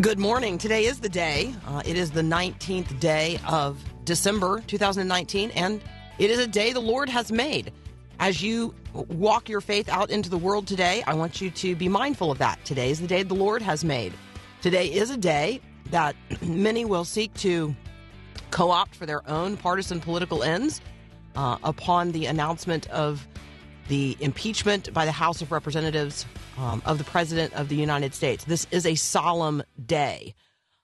Good morning. Today is the day. Uh, it is the 19th day of December 2019, and it is a day the Lord has made. As you walk your faith out into the world today, I want you to be mindful of that. Today is the day the Lord has made. Today is a day that many will seek to co opt for their own partisan political ends uh, upon the announcement of the impeachment by the House of Representatives um, of the President of the United States. This is a solemn day.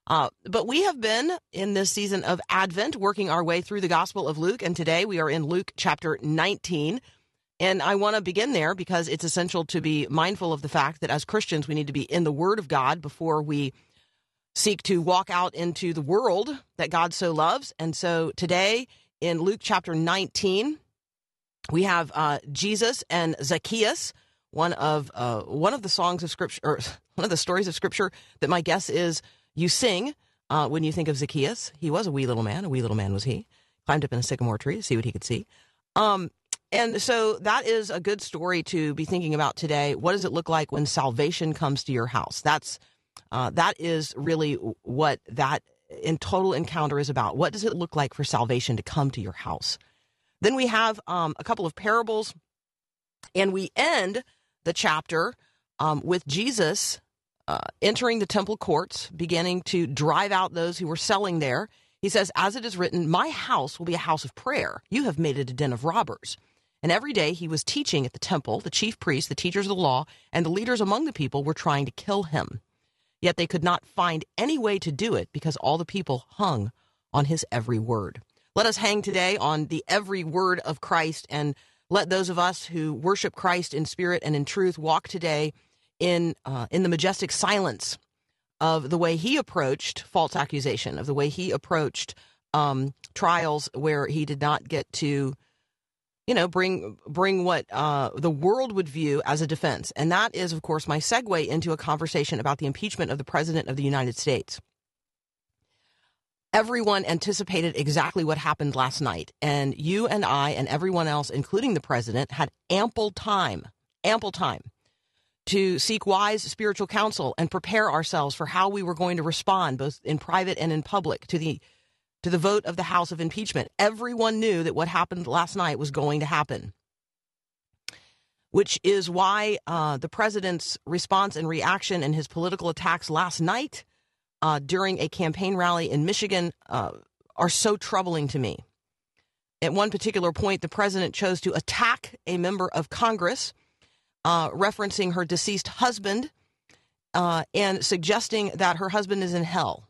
Uh, but we have been in this season of Advent working our way through the Gospel of Luke, and today we are in Luke chapter 19. And I want to begin there because it's essential to be mindful of the fact that as Christians, we need to be in the Word of God before we seek to walk out into the world that God so loves. And so today in Luke chapter 19, we have uh, Jesus and Zacchaeus, one of uh, one of the songs of scripture, or one of the stories of scripture that my guess is you sing uh, when you think of Zacchaeus. He was a wee little man. A wee little man was he. Climbed up in a sycamore tree to see what he could see. Um, and so that is a good story to be thinking about today. What does it look like when salvation comes to your house? That's uh, that is really what that in total encounter is about. What does it look like for salvation to come to your house? Then we have um, a couple of parables, and we end the chapter um, with Jesus uh, entering the temple courts, beginning to drive out those who were selling there. He says, As it is written, My house will be a house of prayer. You have made it a den of robbers. And every day he was teaching at the temple. The chief priests, the teachers of the law, and the leaders among the people were trying to kill him. Yet they could not find any way to do it because all the people hung on his every word. Let us hang today on the every word of Christ and let those of us who worship Christ in spirit and in truth walk today in uh, in the majestic silence of the way he approached false accusation, of the way he approached um, trials where he did not get to, you know, bring bring what uh, the world would view as a defense, and that is, of course, my segue into a conversation about the impeachment of the president of the United States. Everyone anticipated exactly what happened last night, and you and I and everyone else, including the president, had ample time, ample time to seek wise spiritual counsel and prepare ourselves for how we were going to respond, both in private and in public, to the to the vote of the House of impeachment. Everyone knew that what happened last night was going to happen, which is why uh, the president's response and reaction and his political attacks last night uh, during a campaign rally in Michigan uh, are so troubling to me. At one particular point, the president chose to attack a member of Congress uh, referencing her deceased husband uh, and suggesting that her husband is in hell.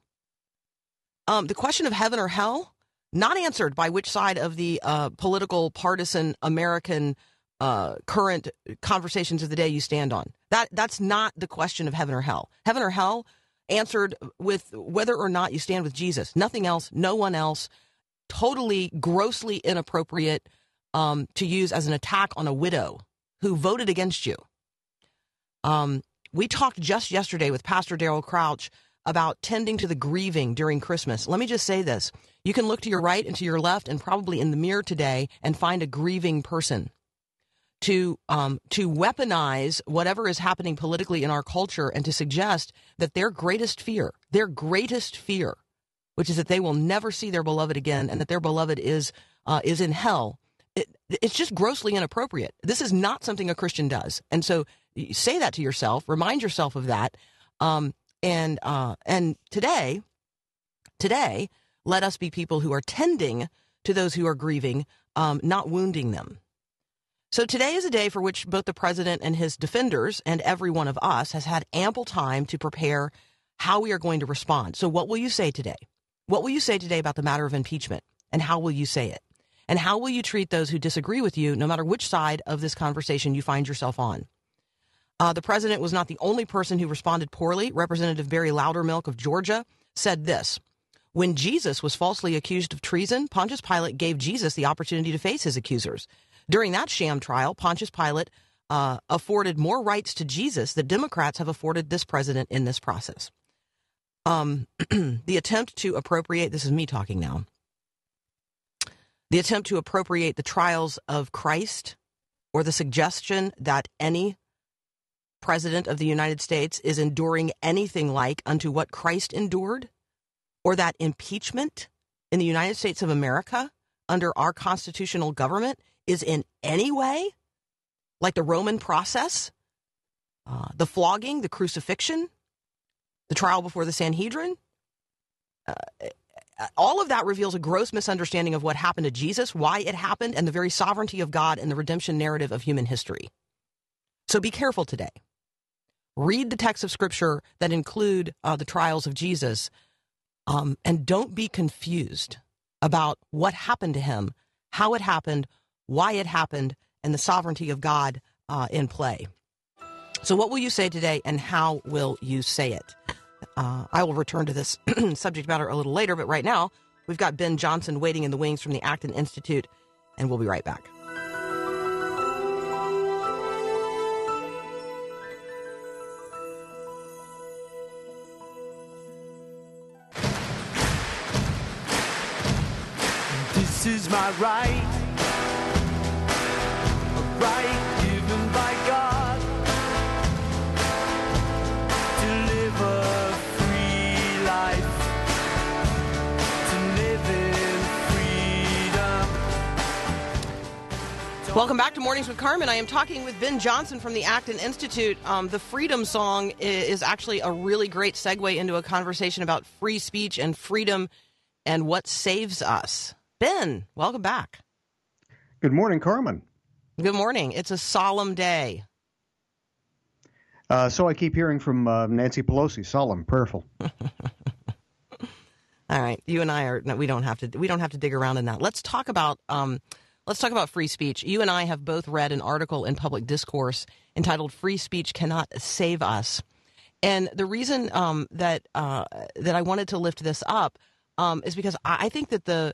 Um, the question of heaven or hell, not answered by which side of the uh, political, partisan, American uh, current conversations of the day you stand on. That that's not the question of heaven or hell. Heaven or hell answered with whether or not you stand with Jesus. Nothing else. No one else. Totally, grossly inappropriate um, to use as an attack on a widow who voted against you. Um, we talked just yesterday with Pastor Daryl Crouch about tending to the grieving during Christmas. Let me just say this. You can look to your right and to your left and probably in the mirror today and find a grieving person. To um, to weaponize whatever is happening politically in our culture and to suggest that their greatest fear, their greatest fear, which is that they will never see their beloved again and that their beloved is uh, is in hell, it, it's just grossly inappropriate. This is not something a Christian does, and so say that to yourself. Remind yourself of that. Um, and uh, and today, today, let us be people who are tending to those who are grieving, um, not wounding them. So today is a day for which both the president and his defenders and every one of us has had ample time to prepare how we are going to respond. So what will you say today? What will you say today about the matter of impeachment? And how will you say it? And how will you treat those who disagree with you, no matter which side of this conversation you find yourself on? Uh, the president was not the only person who responded poorly. Representative Barry Loudermilk of Georgia said this When Jesus was falsely accused of treason, Pontius Pilate gave Jesus the opportunity to face his accusers. During that sham trial, Pontius Pilate uh, afforded more rights to Jesus than Democrats have afforded this president in this process. Um, the attempt to appropriate, this is me talking now, the attempt to appropriate the trials of Christ or the suggestion that any president of the United States is enduring anything like unto what Christ endured, or that impeachment in the United States of America under our constitutional government is in any way like the Roman process, uh, the flogging, the crucifixion, the trial before the Sanhedrin. Uh, all of that reveals a gross misunderstanding of what happened to Jesus, why it happened, and the very sovereignty of God and the redemption narrative of human history. So be careful today. Read the texts of Scripture that include uh, the trials of Jesus, um, and don't be confused about what happened to him, how it happened, why it happened, and the sovereignty of God uh, in play. So, what will you say today, and how will you say it? Uh, I will return to this subject matter a little later, but right now, we've got Ben Johnson waiting in the wings from the Acton Institute, and we'll be right back. This is my right, Welcome back to Mornings with Carmen. I am talking with Ben Johnson from the Acton Institute. Um, the Freedom Song is actually a really great segue into a conversation about free speech and freedom and what saves us. Ben, welcome back. Good morning, Carmen. Good morning. It's a solemn day. Uh, so I keep hearing from uh, Nancy Pelosi, solemn, prayerful. All right, you and I are no, we don't have to we don't have to dig around in that. Let's talk about um, let's talk about free speech. You and I have both read an article in Public Discourse entitled "Free Speech Cannot Save Us," and the reason um, that uh, that I wanted to lift this up um, is because I, I think that the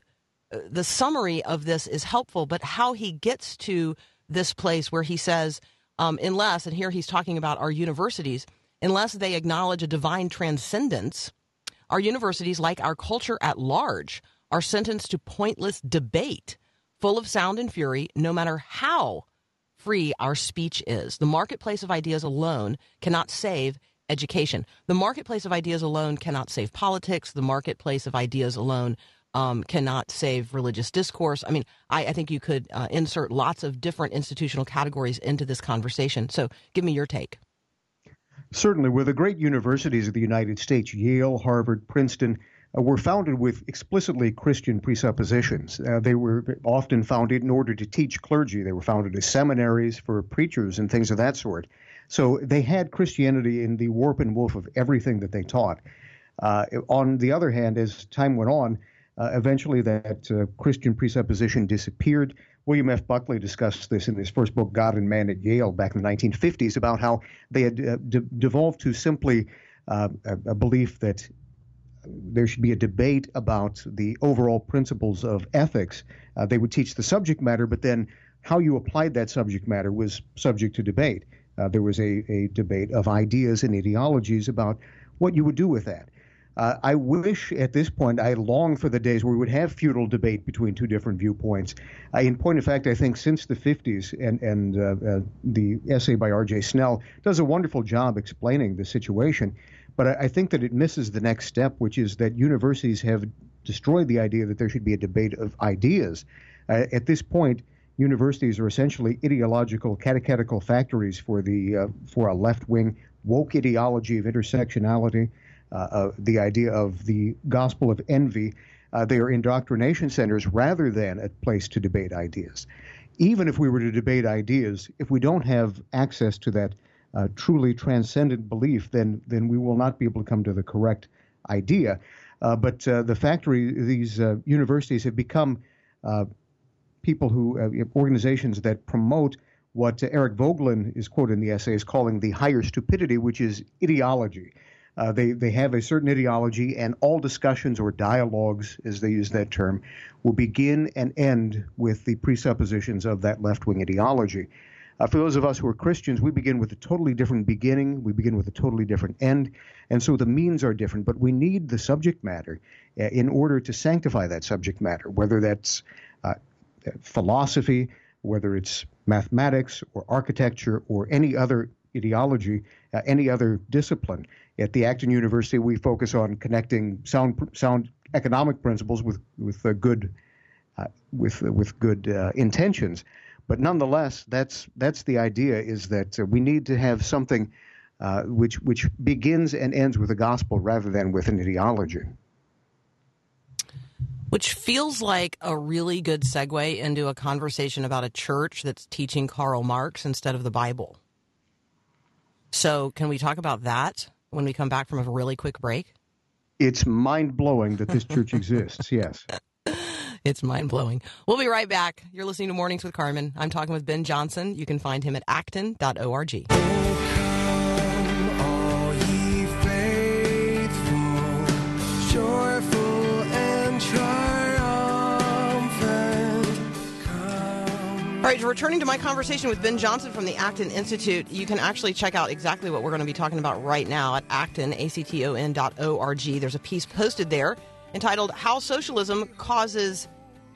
the summary of this is helpful, but how he gets to this place where he says, um, unless, and here he's talking about our universities, unless they acknowledge a divine transcendence, our universities, like our culture at large, are sentenced to pointless debate, full of sound and fury, no matter how free our speech is. The marketplace of ideas alone cannot save education. The marketplace of ideas alone cannot save politics. The marketplace of ideas alone um, cannot save religious discourse. I mean, I, I think you could uh, insert lots of different institutional categories into this conversation. So give me your take. Certainly, were the great universities of the United States, Yale, Harvard, Princeton, uh, were founded with explicitly Christian presuppositions. Uh, they were often founded in order to teach clergy. They were founded as seminaries for preachers and things of that sort. So they had Christianity in the warp and woof of everything that they taught. Uh, on the other hand, as time went on, uh, eventually that uh, Christian presupposition disappeared. William F. Buckley discussed this in his first book, God and Man at Yale, back in the 1950s, about how they had uh, de- devolved to simply uh, a, a belief that there should be a debate about the overall principles of ethics. Uh, they would teach the subject matter, but then how you applied that subject matter was subject to debate. Uh, there was a, a debate of ideas and ideologies about what you would do with that. Uh, I wish at this point, I long for the days where we would have feudal debate between two different viewpoints. Uh, in point of fact, I think since the 50s, and, and uh, uh, the essay by R.J. Snell does a wonderful job explaining the situation. But I, I think that it misses the next step, which is that universities have destroyed the idea that there should be a debate of ideas. Uh, at this point, universities are essentially ideological catechetical factories for the for a left wing woke ideology of intersectionality, uh, the idea of the gospel of envy. Uh, they are indoctrination centers rather than a place to debate ideas. Even if we were to debate ideas, if we don't have access to that uh, truly transcendent belief, then then we will not be able to come to the correct idea. Uh, but uh, the factory, these uh, universities have become people who, organizations that promote what Eric Voegelin is quoted in the essay as calling the higher stupidity, which is ideology. Uh, they they have a certain ideology, and all discussions or dialogues, as they use that term, will begin and end with the presuppositions of that left wing ideology. Uh, for those of us who are Christians, we begin with a totally different beginning. We begin with a totally different end, and so the means are different. But we need the subject matter uh, in order to sanctify that subject matter, whether that's uh, philosophy, whether it's mathematics or architecture or any other ideology, uh, any other discipline. At the Acton University, we focus on connecting sound sound economic principles with with uh, good uh, with with good uh, intentions. But nonetheless, that's that's the idea: is that uh, we need to have something uh, which which begins and ends with the gospel rather than with an ideology. Which feels like a really good segue into a conversation about a church that's teaching Karl Marx instead of the Bible. So, can we talk about that when we come back from a really quick break? It's mind blowing that this church exists. Yes. It's mind blowing. We'll be right back. You're listening to Mornings with Carmen. I'm talking with Ben Johnson. You can find him at acton.org. All right, returning to my conversation with Ben Johnson from the Acton Institute, you can actually check out exactly what we're going to be talking about right now at acton, A-C-T-O-N dot O-R-G. There's a piece posted there entitled How Socialism Causes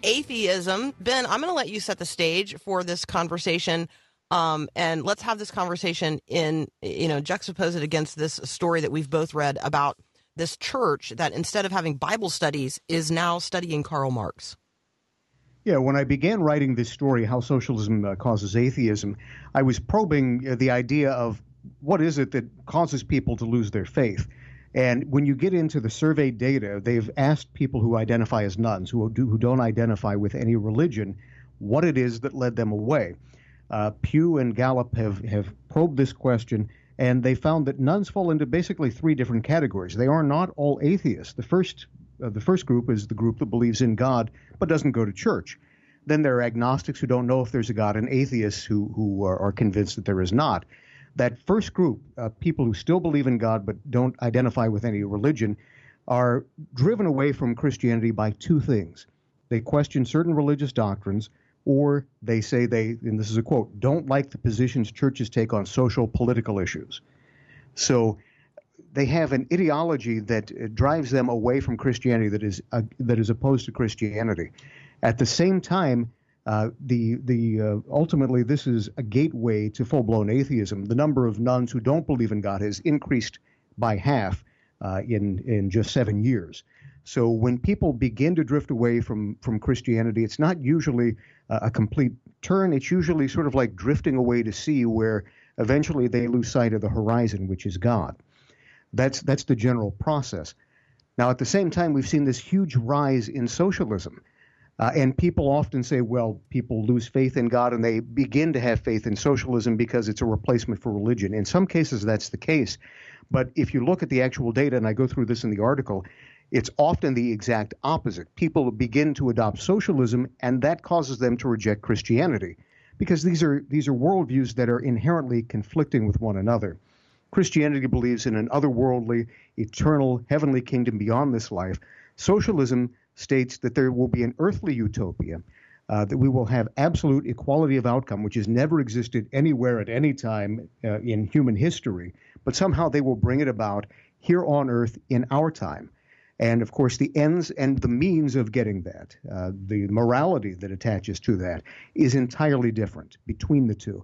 Atheism. Ben, I'm going to let you set the stage for this conversation. Um, and let's have this conversation in, you know, juxtapose it against this story that we've both read about this church that instead of having Bible studies is now studying Karl Marx. Yeah, when I began writing this story, How Socialism uh, Causes Atheism, I was probing uh, the idea of what is it that causes people to lose their faith. And when you get into the survey data, they've asked people who identify as nones, who, do, who don't identify with any religion, what it is that led them away. Uh, Pew and Gallup have, have probed this question, and they found that nones fall into basically three different categories. They are not all atheists. The first, uh, the first group is the group that believes in God but doesn't go to church. Then there are agnostics who don't know if there's a God, and atheists who, who are, are convinced that there is not. That first group, uh, people who still believe in God but don't identify with any religion, are driven away from Christianity by two things. They question certain religious doctrines, or they say they, and this is a quote, don't like the positions churches take on social political issues. So they have an ideology that uh, drives them away from Christianity that is uh, that is opposed to Christianity. At the same time, uh, the the uh, ultimately this is a gateway to full blown atheism. The number of nones who don't believe in God has increased by half uh, in in just seven years. So when people begin to drift away from from Christianity, it's not usually a complete turn. It's usually sort of like drifting away to sea, where eventually they lose sight of the horizon, which is God. That's that's the general process. Now, at the same time, we've seen this huge rise in socialism. Uh, and people often say, well, people lose faith in God and they begin to have faith in socialism because it's a replacement for religion. In some cases, that's the case. But if you look at the actual data, and I go through this in the article, it's often the exact opposite. People begin to adopt socialism, and that causes them to reject Christianity because these are, these are worldviews that are inherently conflicting with one another. Christianity believes in an otherworldly, eternal, heavenly kingdom beyond this life. Socialism states that there will be an earthly utopia, uh, that we will have absolute equality of outcome, which has never existed anywhere at any time uh, in human history, but somehow they will bring it about here on earth in our time. And of course, the ends and the means of getting that, uh, the morality that attaches to that, is entirely different between the two.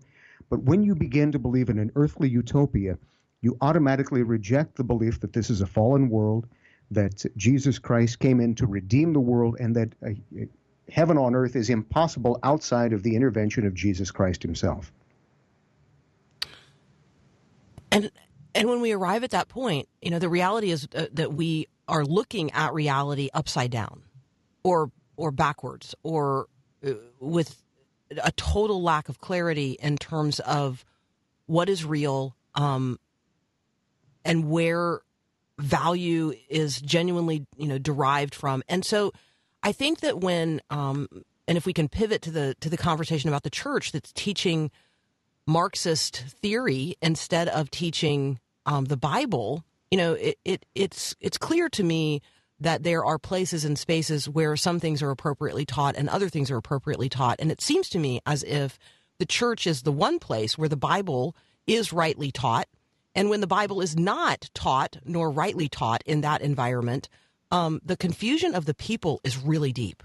But when you begin to believe in an earthly utopia, you automatically reject the belief that this is a fallen world, that Jesus Christ came in to redeem the world, and that uh, heaven on earth is impossible outside of the intervention of Jesus Christ himself. And and when we arrive at that point, you know, the reality is uh, that we are looking at reality upside down, or or backwards, or uh, with a total lack of clarity in terms of what is real um, and where value is genuinely, you know, derived from. And so, I think that when um, and if we can pivot to the to the conversation about the church that's teaching Marxist theory instead of teaching um, the Bible, you know, it, it it's it's clear to me that there are places and spaces where some things are appropriately taught and other things are appropriately taught, and it seems to me as if the church is the one place where the Bible is rightly taught, and when the Bible is not taught nor rightly taught in that environment, um, the confusion of the people is really deep.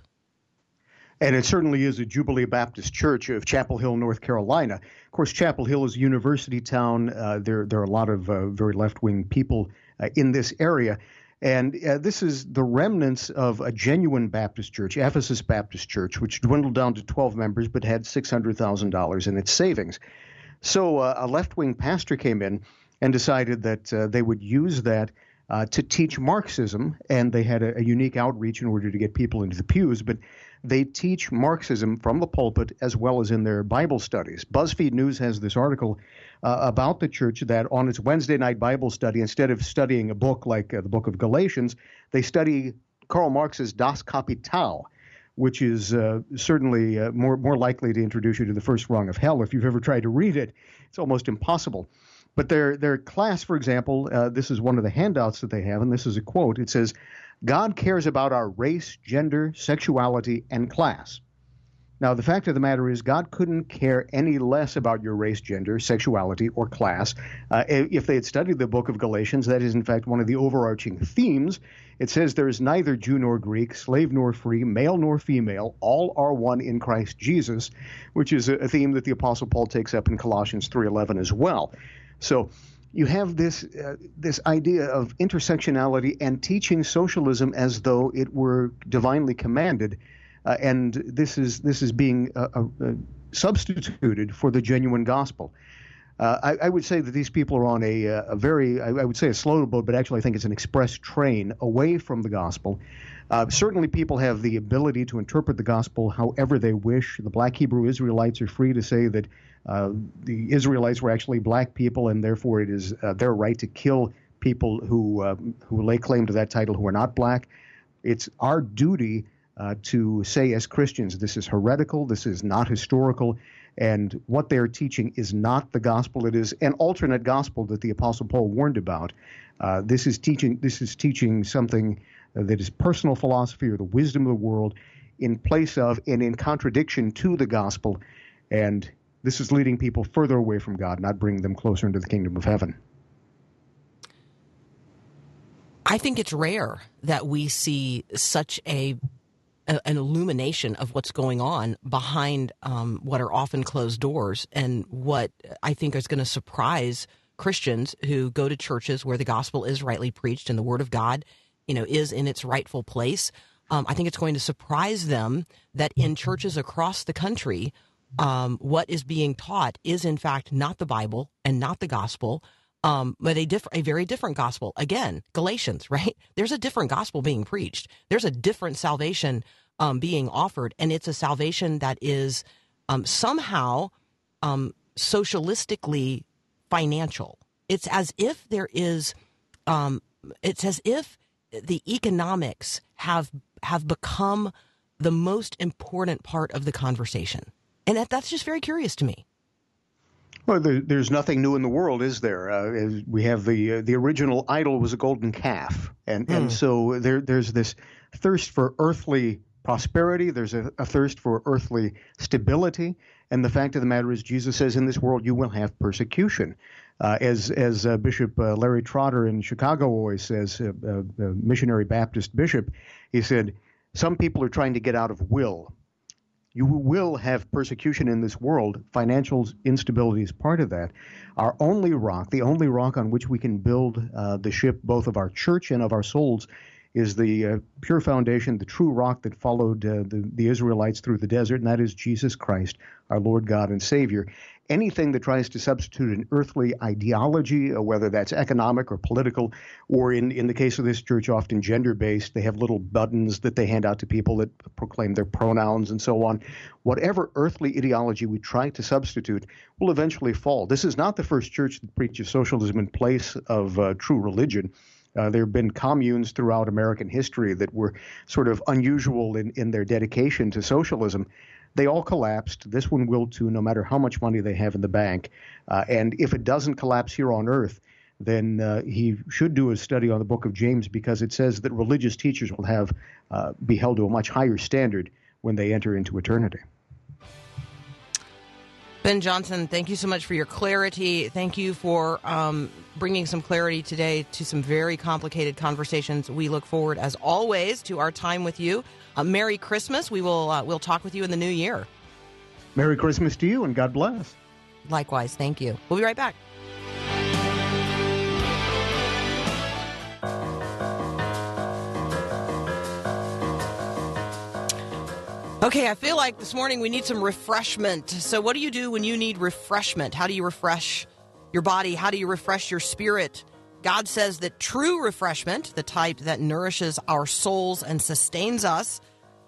And it certainly is a Jubilee Baptist Church of Chapel Hill, North Carolina. Of course, Chapel Hill is a university town. Uh, there, there are a lot of uh, very left wing people uh, in this area. And uh, this is the remnants of a genuine Baptist church, Ephesus Baptist Church, which dwindled down to 12 members but had $600,000 in its savings. So uh, a left wing pastor came in and decided that uh, they would use that uh, to teach Marxism, and they had a, a unique outreach in order to get people into the pews. But they teach Marxism from the pulpit as well as in their Bible studies. BuzzFeed News has this article uh, about the church that on its Wednesday night Bible study, instead of studying a book like uh, the book of Galatians, they study Karl Marx's Das Kapital, which is uh, certainly uh, more more likely to introduce you to the first rung of hell if you've ever tried to read it. It's almost impossible. But their their class, for example, uh, this is one of the handouts that they have, and this is a quote. It says, "God cares about our race, gender, sexuality, and class." Now, the fact of the matter is, God couldn't care any less about your race, gender, sexuality, or class. Uh, if they had studied the book of Galatians, that is, in fact, one of the overarching themes. It says there is neither Jew nor Greek, slave nor free, male nor female, all are one in Christ Jesus, which is a theme that the Apostle Paul takes up in Colossians 3:11 as well. So you have this uh, this idea of intersectionality and teaching socialism as though it were divinely commanded, uh, and this is this is being uh, uh, substituted for the genuine gospel. Uh, I, I, would say that these people are on a, a very, I, I, would say a slow boat, but actually I think it's an express train away from the gospel. Uh, certainly, people have the ability to interpret the gospel however they wish. The black Hebrew Israelites are free to say that uh, the Israelites were actually black people, and therefore it is uh, their right to kill people who uh, who lay claim to that title who are not black. It's our duty uh, to say as Christians, this is heretical, this is not historical, and what they are teaching is not the gospel. It is an alternate gospel that the Apostle Paul warned about. Uh, this is teaching. This is teaching something that is personal philosophy or the wisdom of the world in place of and in contradiction to the gospel. And this is leading people further away from God, not bringing them closer into the kingdom of heaven. I think it's rare that we see such a an illumination of what's going on behind um, what are often closed doors, and what I think is going to surprise Christians who go to churches where the gospel is rightly preached and the Word of God, you know, is in its rightful place. Um, I think it's going to surprise them that in churches across the country, um, what is being taught is in fact not the Bible and not the gospel, um, but a diff- a very different gospel. Again, Galatians, right? There's a different gospel being preached. There's a different salvation um, being offered, and it's a salvation that is um, somehow um, socialistically financial. It's as if there is. It's as if the economics have have become the most important part of the conversation. And that, that's just very curious to me. Well, there, there's nothing new in the world, is there? Uh, we have the uh, the original idol was a golden calf, and mm. and hmm. so there there's this thirst for earthly prosperity. There's a, a, thirst for earthly stability, and the fact of the matter is, Jesus says, "In this world you will have persecution." Uh, as as uh, Bishop uh, Larry Trotter in Chicago always says, uh, missionary Baptist bishop, he said, "Some people are trying to get out of will." You will have persecution in this world. Financial instability is part of that. Our only rock, the only rock on which we can build uh, the ship, both of our church and of our souls, is the uh, pure foundation, the true rock that followed uh, the, the Israelites through the desert, and that is Jesus Christ, our Lord God and Savior anything that tries to substitute an earthly ideology, uh, whether that's economic or political, or in, in the case of this church, often gender based. They have little buttons that they hand out to people that proclaim their pronouns and so on. Whatever earthly ideology we try to substitute will eventually fall. This is not the first church that preaches socialism in place of uh, true religion. Uh, there have been communes throughout American history that were sort of unusual in, in their dedication to socialism. They all collapsed. This one will too, no matter how much money they have in the bank. Uh, and if it doesn't collapse here on earth, then uh, he should do a study on the book of James because it says that religious teachers will have uh, be held to a much higher standard when they enter into eternity. Ben Johnson, thank you so much for your clarity. Thank you for um, bringing some clarity today to some very complicated conversations. We look forward, as always, to our time with you. Uh, Merry Christmas. We will uh, we'll talk with you in the new year. Merry Christmas to you and God bless. Likewise, thank you. We'll be right back. Okay, I feel like this morning we need some refreshment. So, what do you do when you need refreshment? How do you refresh your body? How do you refresh your spirit? God says that true refreshment, the type that nourishes our souls and sustains us,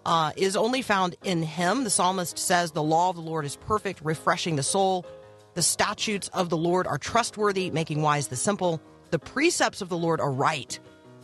uh, is only found in Him. The psalmist says, The law of the Lord is perfect, refreshing the soul. The statutes of the Lord are trustworthy, making wise the simple. The precepts of the Lord are right,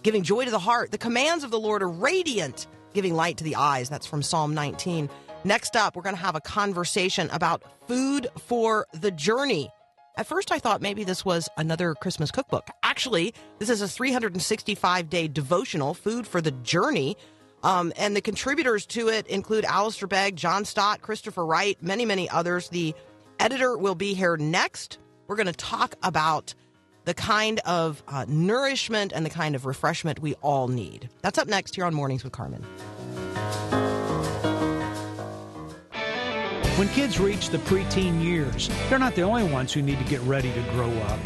giving joy to the heart. The commands of the Lord are radiant, giving light to the eyes. That's from Psalm 19. Next up, we're going to have a conversation about food for the journey. At first, I thought maybe this was another Christmas cookbook. Actually, this is a 365 day devotional, Food for the Journey. Um, and the contributors to it include Alistair Begg, John Stott, Christopher Wright, many, many others. The editor will be here next. We're going to talk about the kind of uh, nourishment and the kind of refreshment we all need. That's up next here on Mornings with Carmen. When kids reach the preteen years, they're not the only ones who need to get ready to grow up.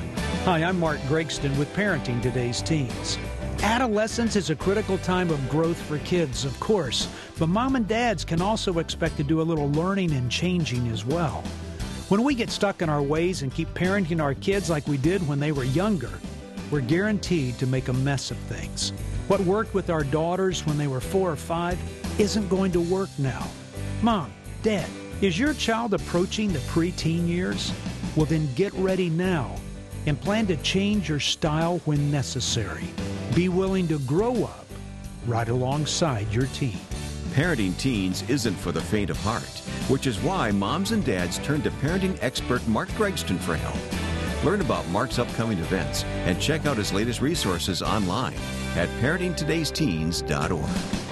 Hi, I'm Mark Gregston with Parenting Today's Teens. Adolescence is a critical time of growth for kids, of course, but mom and dads can also expect to do a little learning and changing as well. When we get stuck in our ways and keep parenting our kids like we did when they were younger, we're guaranteed to make a mess of things. What worked with our daughters when they were four or five isn't going to work now. Mom, Dad, is your child approaching the preteen years? Well, then get ready now and plan to change your style when necessary. Be willing to grow up right alongside your teen. Parenting teens isn't for the faint of heart, which is why moms and dads turn to parenting expert Mark Gregston for help. Learn about Mark's upcoming events and check out his latest resources online at parentingtodaysteens.org.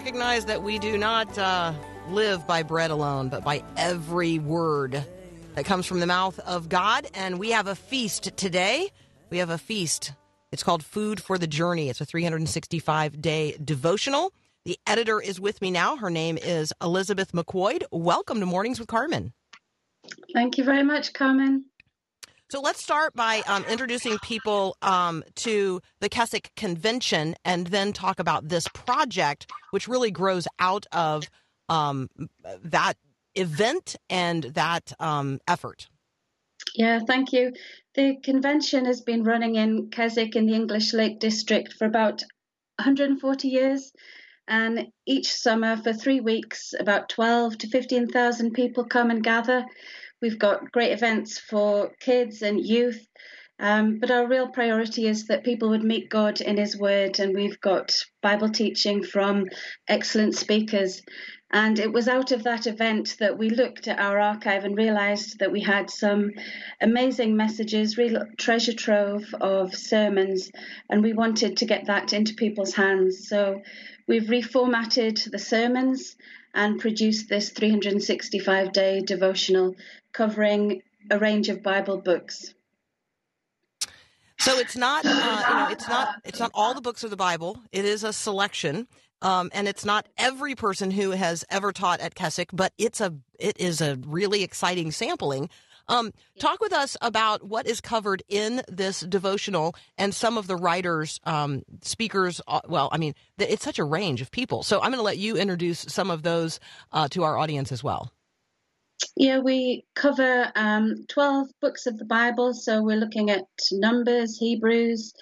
recognize that we do not uh, live by bread alone, but by every word that comes from the mouth of God. And we have a feast today. We have a feast. It's called Food for the Journey. It's a 365 day devotional. The editor is with me now. Her name is Elizabeth McQuoid. Welcome to Mornings with Carmen. Thank you very much, Carmen. So let's start by um, introducing people um, to the Keswick Convention and then talk about this project, which really grows out of um, that event and that um, effort. Yeah, thank you. The convention has been running in Keswick in the English Lake District for about 140 years. And each summer for three weeks, about 12 to 15,000 people come and gather. We've got great events for kids and youth. Um, but our real priority is that people would meet God in His Word, and we've got Bible teaching from excellent speakers. And it was out of that event that we looked at our archive and realized that we had some amazing messages, real treasure trove of sermons, and we wanted to get that into people's hands. So we've reformatted the sermons and produced this 365 day devotional covering a range of Bible books. So it's not, uh, you know, it's not, it's not all the books of the Bible. It is a selection, um, and it's not every person who has ever taught at Keswick, but it's a, it is a really exciting sampling. Um, talk with us about what is covered in this devotional and some of the writers, um, speakers. Uh, well, I mean, it's such a range of people. So I'm going to let you introduce some of those uh, to our audience as well. Yeah, we cover um, 12 books of the Bible. So we're looking at Numbers, Hebrews,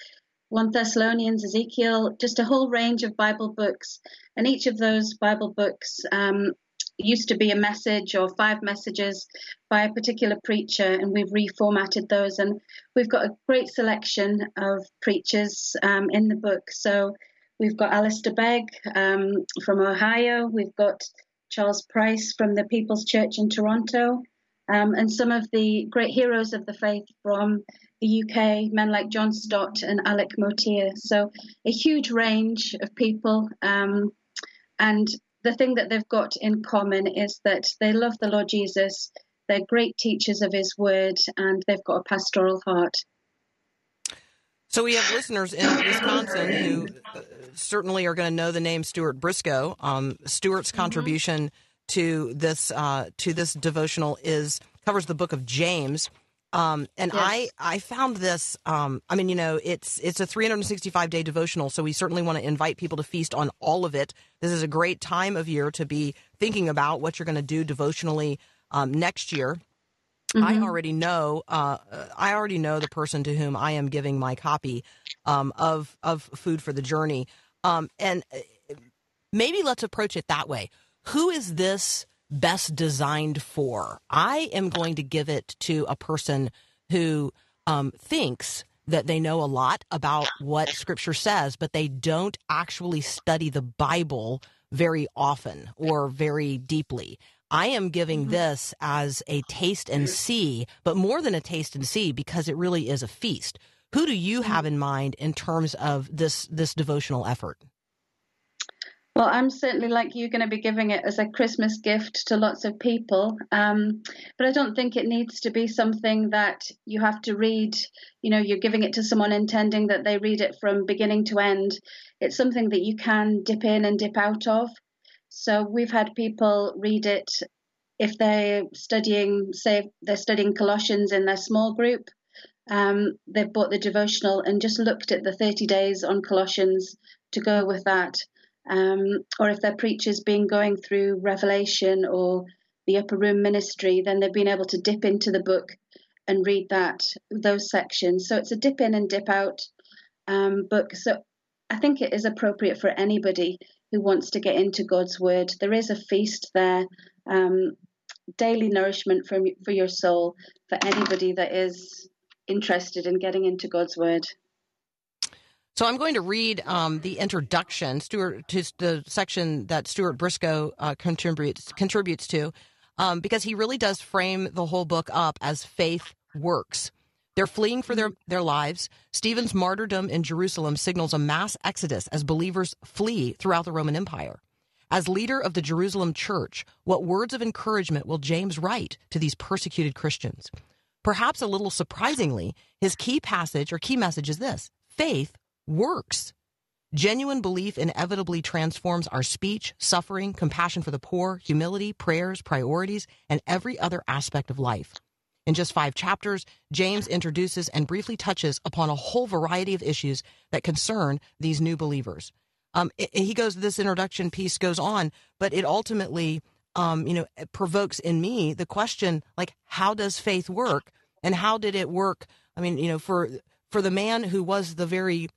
1 Thessalonians, Ezekiel, just a whole range of Bible books. And each of those Bible books um, used to be a message or five messages by a particular preacher, and we've reformatted those. And we've got a great selection of preachers um, in the book. So we've got Alistair Begg um, from Ohio, we've got Charles Price from the People's Church in Toronto, um, and some of the great heroes of the faith from the UK, men like John Stott and Alec Motyer. So a huge range of people. Um, and the thing that they've got in common is that they love the Lord Jesus, they're great teachers of his word, and they've got a pastoral heart. So we have listeners in Wisconsin who uh, certainly are going to know the name Stuart Briscoe. Um, Stuart's contribution to this uh, to this devotional is covers the book of James. Um, and Yes. I, I found this. Um, I mean, you know, it's it's a 365 day devotional, so we certainly want to invite people to feast on all of it. This is a great time of year to be thinking about what you're going to do devotionally um, next year. I already know. Uh, I already know the person to whom I am giving my copy um, of of Food for the Journey, um, and uh, maybe let's approach it that way. Who is this best designed for? I am going to give it to a person who um, thinks that they know a lot about what Scripture says, but they don't actually study the Bible very often or very deeply. I am giving this as a taste and see, but more than a taste and see because it really is a feast. Who do you have in mind in terms of this this devotional effort? Well, I'm certainly like you, going to be giving it as a Christmas gift to lots of people. Um, but I don't think it needs to be something that you have to read. You know, you're giving it to someone intending that they read it from beginning to end. It's something that you can dip in and dip out of. So we've had people read it if they're studying, say, they're studying Colossians in their small group. Um, they've bought the devotional and just looked at the 30 days on Colossians to go with that um, or if their preacher's been going through Revelation or the Upper Room Ministry, then they've been able to dip into the book and read that those sections. So it's a dip in and dip out um, book. So I think it is appropriate for anybody who wants to get into God's Word. There is a feast there, um, daily nourishment for for your soul for anybody that is interested in getting into God's Word. So I'm going to read um, the introduction, Stuart, to the section that Stuart Briscoe uh, contributes contributes to, um, because he really does frame the whole book up as faith works. They're fleeing for their, mm-hmm. their lives. Stephen's martyrdom in Jerusalem signals a mass exodus as believers flee throughout the Roman Empire. As leader of the Jerusalem church, what words of encouragement will James write to these persecuted Christians? Perhaps a little surprisingly, his key passage or key message is this faith works. Genuine belief inevitably transforms our speech, suffering, compassion for the poor, humility, prayers, priorities, and every other aspect of life. In just five chapters, James introduces and briefly touches upon a whole variety of issues that concern these new believers. Um, it- he goes, this introduction piece goes on, but it ultimately, um, you know, provokes in me the question, like, how does faith work, and how did it work? I mean, you know, for for the man who was the very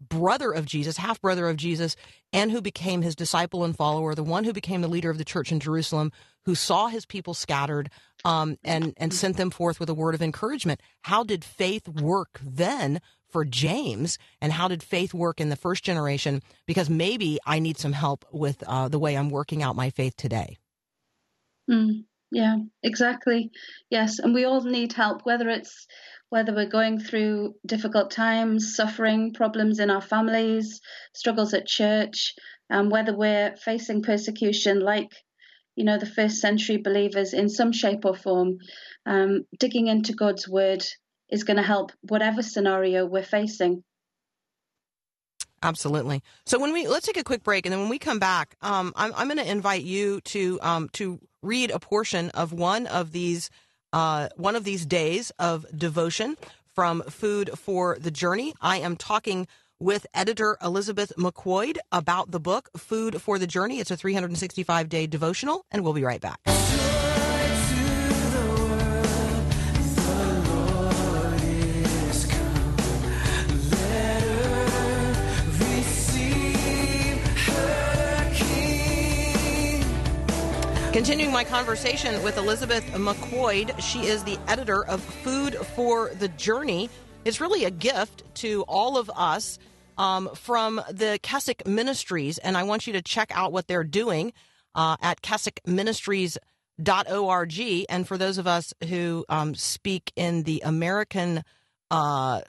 brother of Jesus, half brother of Jesus, and who became his disciple and follower, the one who became the leader of the church in Jerusalem, who saw his people scattered um, and and sent them forth with a word of encouragement. How did faith work then for James, and how did faith work in the first generation? Because maybe I need some help with uh, the way I'm working out my faith today. Mm, yeah, exactly. Yes, and we all need help, whether it's whether we're going through difficult times, suffering, problems in our families, struggles at church, and whether we're facing persecution like you know the first century believers in some shape or form. Um, digging into God's word is going to help whatever scenario we're facing. Absolutely. So when we let's take a quick break, and then when we come back, um, I'm I'm going to invite you to um, to read a portion of one of these uh, one of these days of devotion from Food for the Journey. I am talking with editor Elizabeth McQuoid about the book Food for the Journey. It's a 365 day devotional, and we'll be right back. Continuing my conversation with Elizabeth McQuoid, she is the editor of Food for the Journey. It's really a gift to all of us um, from the Keswick Ministries, and I want you to check out what they're doing uh, at keswickministries.org. And for those of us who um, speak in the American uh,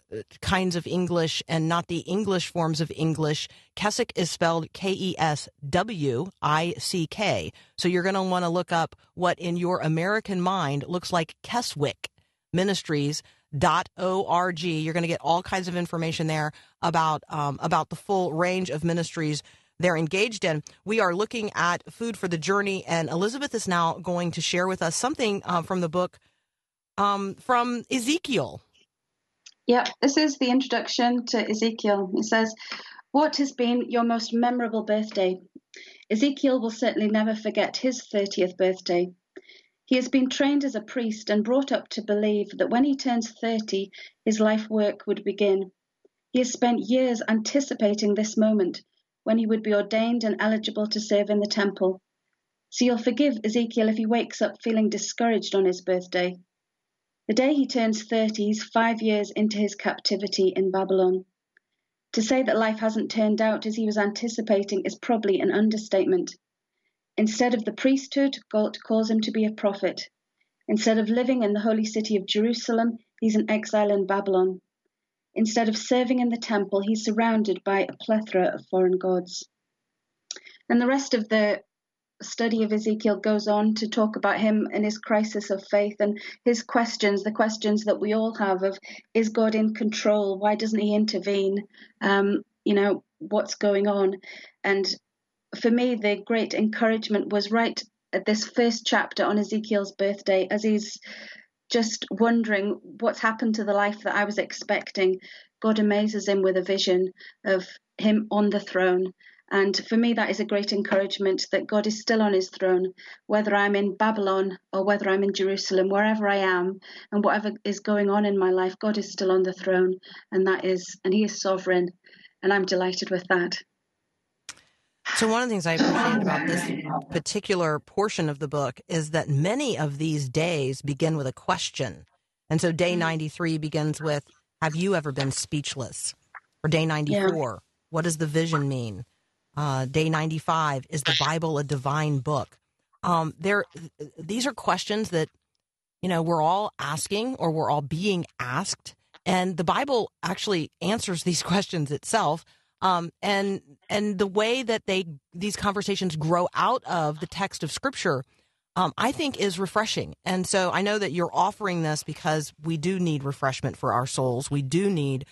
kinds of English and not the English forms of English. Keswick is spelled K E S W I C K. So you're going to want to look up what in your American mind looks like Keswick Ministries. Dot org. You're going to get all kinds of information there about um, about the full range of ministries they're engaged in. We are looking at food for the journey, and Elizabeth is now going to share with us something uh, from the book um, from Ezekiel. Yeah, this is the introduction to Ezekiel. It says, What has been your most memorable birthday? Ezekiel will certainly never forget his 30th birthday. He has been trained as a priest and brought up to believe that when he turns 30, his life work would begin. He has spent years anticipating this moment when he would be ordained and eligible to serve in the temple. So you'll forgive Ezekiel if he wakes up feeling discouraged on his birthday. The day he turns 30, he's five years into his captivity in Babylon. To say that life hasn't turned out as he was anticipating is probably an understatement. Instead of the priesthood, God calls him to be a prophet. Instead of living in the holy city of Jerusalem, he's an exile in Babylon. Instead of serving in the temple, he's surrounded by a plethora of foreign gods. And the rest of the study of Ezekiel goes on to talk about him and his crisis of faith and his questions, the questions that we all have of is God in control? Why doesn't he intervene? Um, you know, what's going on? And for me, the great encouragement was right at this first chapter on Ezekiel's birthday as he's just wondering what's happened to the life that I was expecting. God amazes him with a vision of him on the throne and for me, that is a great encouragement that God is still on his throne, whether I'm in Babylon or whether I'm in Jerusalem, wherever I am, and whatever is going on in my life, God is still on the throne. And that is, and he is sovereign. And I'm delighted with that. So, one of the things I appreciate about this particular portion of the book is that many of these days begin with a question. And so, day 93 begins with Have you ever been speechless? Or day 94, yeah. what does the vision mean? uh, day 95 is the bible a divine book um, there these are questions that you know we're all asking or we're all being asked and the bible actually answers these questions itself um, and and the way that they these conversations grow out of the text of scripture um, I think is refreshing. And so I know that you're offering this because we do need refreshment for our souls. We do need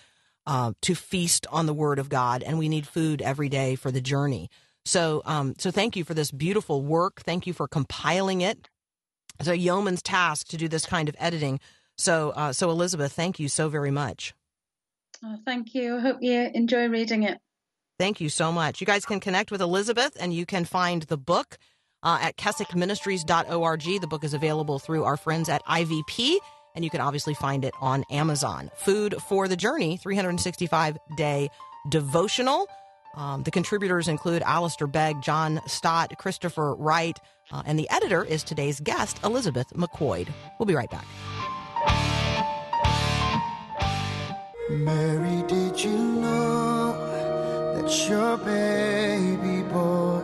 uh, to feast on the Word of God, and we need food every day for the journey. So, um, so thank you for this beautiful work. Thank you for compiling it. It's a yeoman's task to do this kind of editing. So, uh, so Elizabeth, thank you so very much. Oh, thank you. I hope you enjoy reading it. Thank you so much. You guys can connect with Elizabeth, and you can find the book uh, at keswickministries.org. The book is available through our friends at IVP and you can obviously find it on Amazon. Food for the Journey, 365 day devotional. Um, the contributors include Alistair Begg, John Stott, Christopher Wright, uh, and the editor is today's guest, Elizabeth McQuoid. We'll be right back. Mary, did you know that your baby boy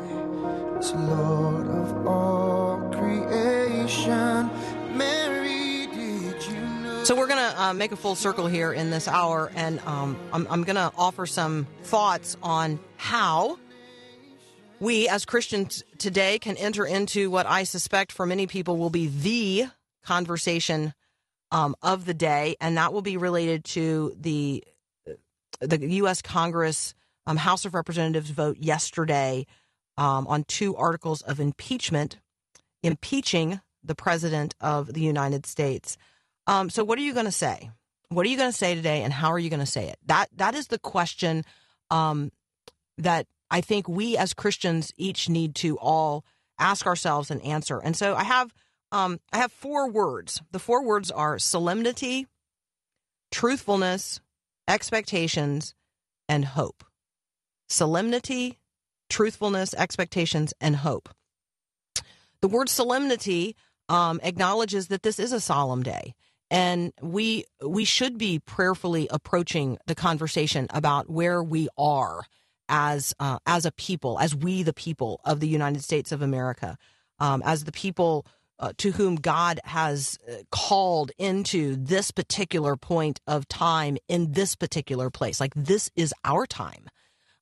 is Lord of all creation? Mary, did you know? So we're going to uh, make a full circle here in this hour, and um, I'm, I'm going to offer some thoughts on how we as Christians today can enter into what I suspect for many people will be the conversation um, of the day, and that will be related to the the U.S. Congress um, House of Representatives vote yesterday um, on two articles of impeachment, impeaching the President of the United States. Um, so, what are you going to say? What are you going to say today, and how are you going to say it? That that is the question um, that I think we as Christians each need to all ask ourselves and answer. And so, I have um, I have four words. The four words are solemnity, truthfulness, expectations, and hope. Solemnity, truthfulness, expectations, and hope. The word solemnity um, acknowledges that this is a solemn day, and we we should be prayerfully approaching the conversation about where we are as uh, as a people, as we the people of the United States of America, um, as the people uh, to whom God has uh, called into this particular point of time in this particular place. Like this is our time.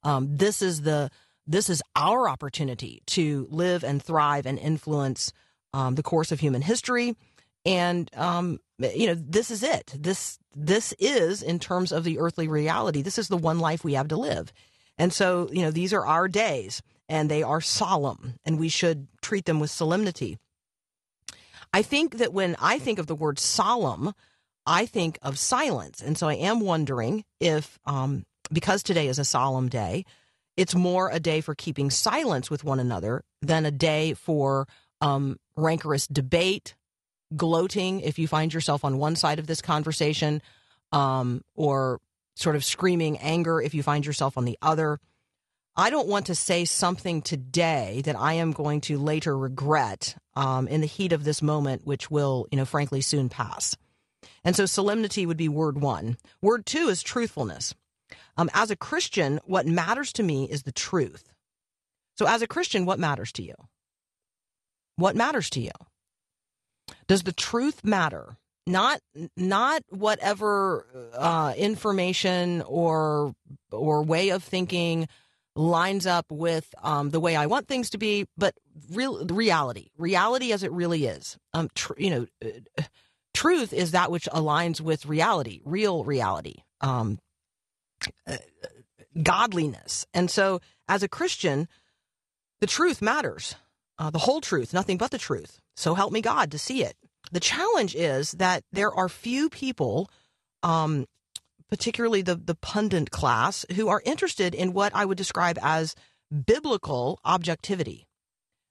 Um, this is the this is our opportunity to live and thrive and influence um, the course of human history. And um, you know, this is it. This this is in terms of the earthly reality. This is the one life we have to live. And so, you know, these are our days, and they are solemn, and we should treat them with solemnity. I think that when I think of the word solemn, I think of silence. And so I am wondering if, um, because today is a solemn day, it's more a day for keeping silence with one another than a day for um, rancorous debate, gloating if you find yourself on one side of this conversation, um, or sort of screaming anger if you find yourself on the other. I don't want to say something today that I am going to later regret um, in the heat of this moment, which will, you know, frankly, soon pass. And so solemnity would be word one. Word two is truthfulness. Um, as a Christian, what matters to me is the truth. So, as a Christian, what matters to you? What matters to you? Does the truth matter? Not not whatever uh, information or or way of thinking lines up with um, the way I want things to be, but real reality, reality as it really is. Um, tr- you know, uh, truth is that which aligns with reality, real reality, um, uh, godliness. And so, as a Christian, the truth matters, uh, the whole truth, nothing but the truth. So help me God to see it. The challenge is that there are few people um, particularly the, the pundit class, who are interested in what I would describe as biblical objectivity.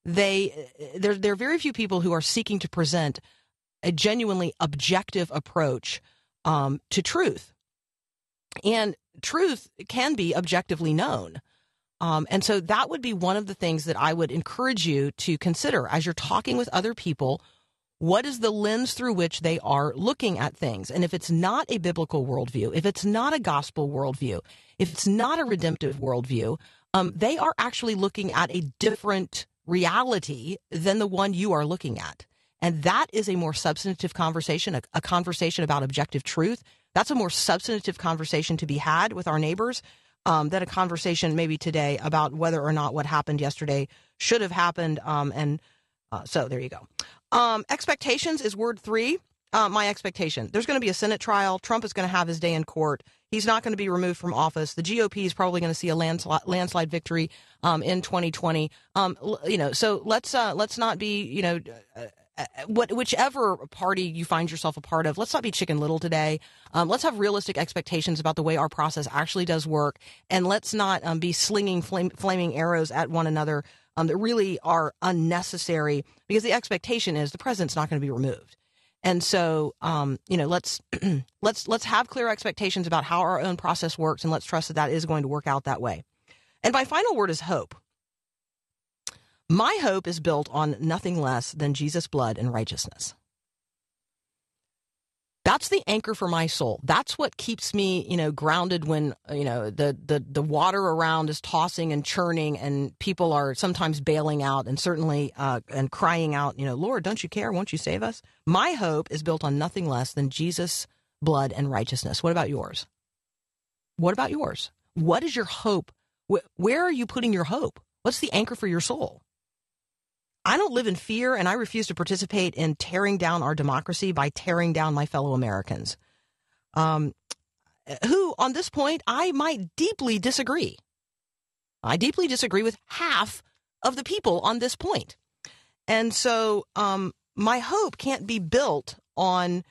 They there there are very few people who are seeking to present a genuinely objective approach um, to truth, and truth can be objectively known. Um, and so that would be one of the things that I would encourage you to consider as you're talking with other people what is the lens through which they are looking at things? And if it's not a biblical worldview, if it's not a gospel worldview, if it's not a redemptive worldview, um, they are actually looking at a different reality than the one you are looking at. And that is a more substantive conversation, a, a conversation about objective truth. That's a more substantive conversation to be had with our neighbors um, than a conversation maybe today about whether or not what happened yesterday should have happened. Um, and uh, so there you go. Um, expectations is word three. Uh, my expectation. There's going to be a Senate trial. Trump is going to have his day in court. He's not going to be removed from office. The GOP is probably going to see a landslide, landslide victory um, in 2020. Um, you know, so let's uh, let's not be you know. Uh, uh, what, whichever party you find yourself a part of, let's not be chicken little today. Um, let's have realistic expectations about the way our process actually does work, and let's not um, be slinging flame, flaming arrows at one another um, that really are unnecessary because the expectation is the president's not going to be removed. And so, um, you know, let's let's let's have clear expectations about how our own process works, and let's trust that that is going to work out that way. And my final word is hope. My hope is built on nothing less than Jesus' blood and righteousness. That's the anchor for my soul. That's what keeps me, you know, grounded when, you know, the, the, the water around is tossing and churning and people are sometimes bailing out and certainly, uh, and crying out, you know, Lord, don't you care? Won't you save us? My hope is built on nothing less than Jesus' blood and righteousness. What about yours? What about yours? What is your hope? Where are you putting your hope? What's the anchor for your soul? I don't live in fear, and I refuse to participate in tearing down our democracy by tearing down my fellow Americans. Um, who, on this point, I might deeply disagree. I deeply disagree with half of the people on this point. And so um, my hope can't be built on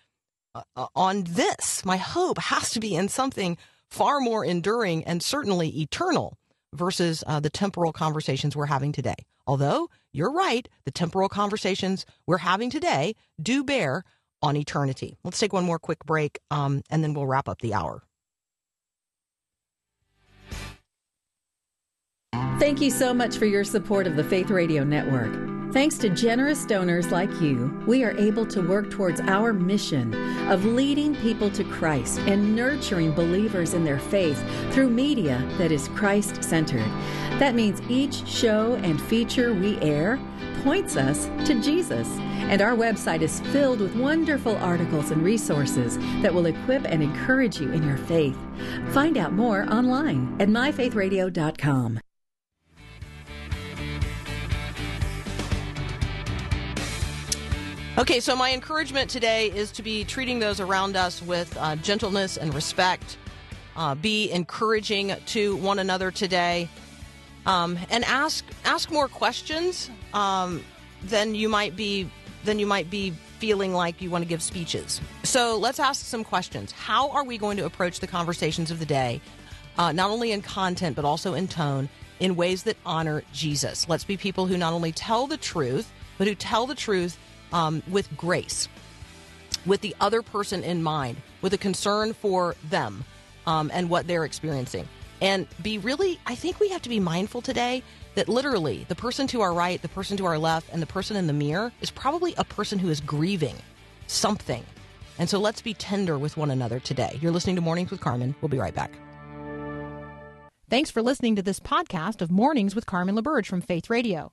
uh, on this. My hope has to be in something far more enduring and certainly eternal versus uh, the temporal conversations we're having today. Although you're right, the temporal conversations we're having today do bear on eternity. Let's take one more quick break um, and then we'll wrap up the hour. Thank you so much for your support of the Faith Radio Network. Thanks to generous donors like you, we are able to work towards our mission of leading people to Christ and nurturing believers in their faith through media that is Christ centered. That means each show and feature we air points us to Jesus. And our website is filled with wonderful articles and resources that will equip and encourage you in your faith. Find out more online at myfaithradio.com. Okay, so my encouragement today is to be treating those around us with uh, gentleness and respect. Uh, be encouraging to one another today, um, and ask ask more questions um, than you might be than you might be feeling like you want to give speeches. So let's ask some questions. How are we going to approach the conversations of the day, uh, not only in content but also in tone, in ways that honor Jesus? Let's be people who not only tell the truth but who tell the truth um, with grace, with the other person in mind, with a concern for them um, and what they're experiencing. And be really, I think we have to be mindful today that literally the person to our right, the person to our left, and the person in the mirror is probably a person who is grieving something. And so let's be tender with one another today. You're listening to Mornings with Carmen. We'll be right back. Thanks for listening to this podcast of Mornings with Carmen LaBerge from Faith Radio.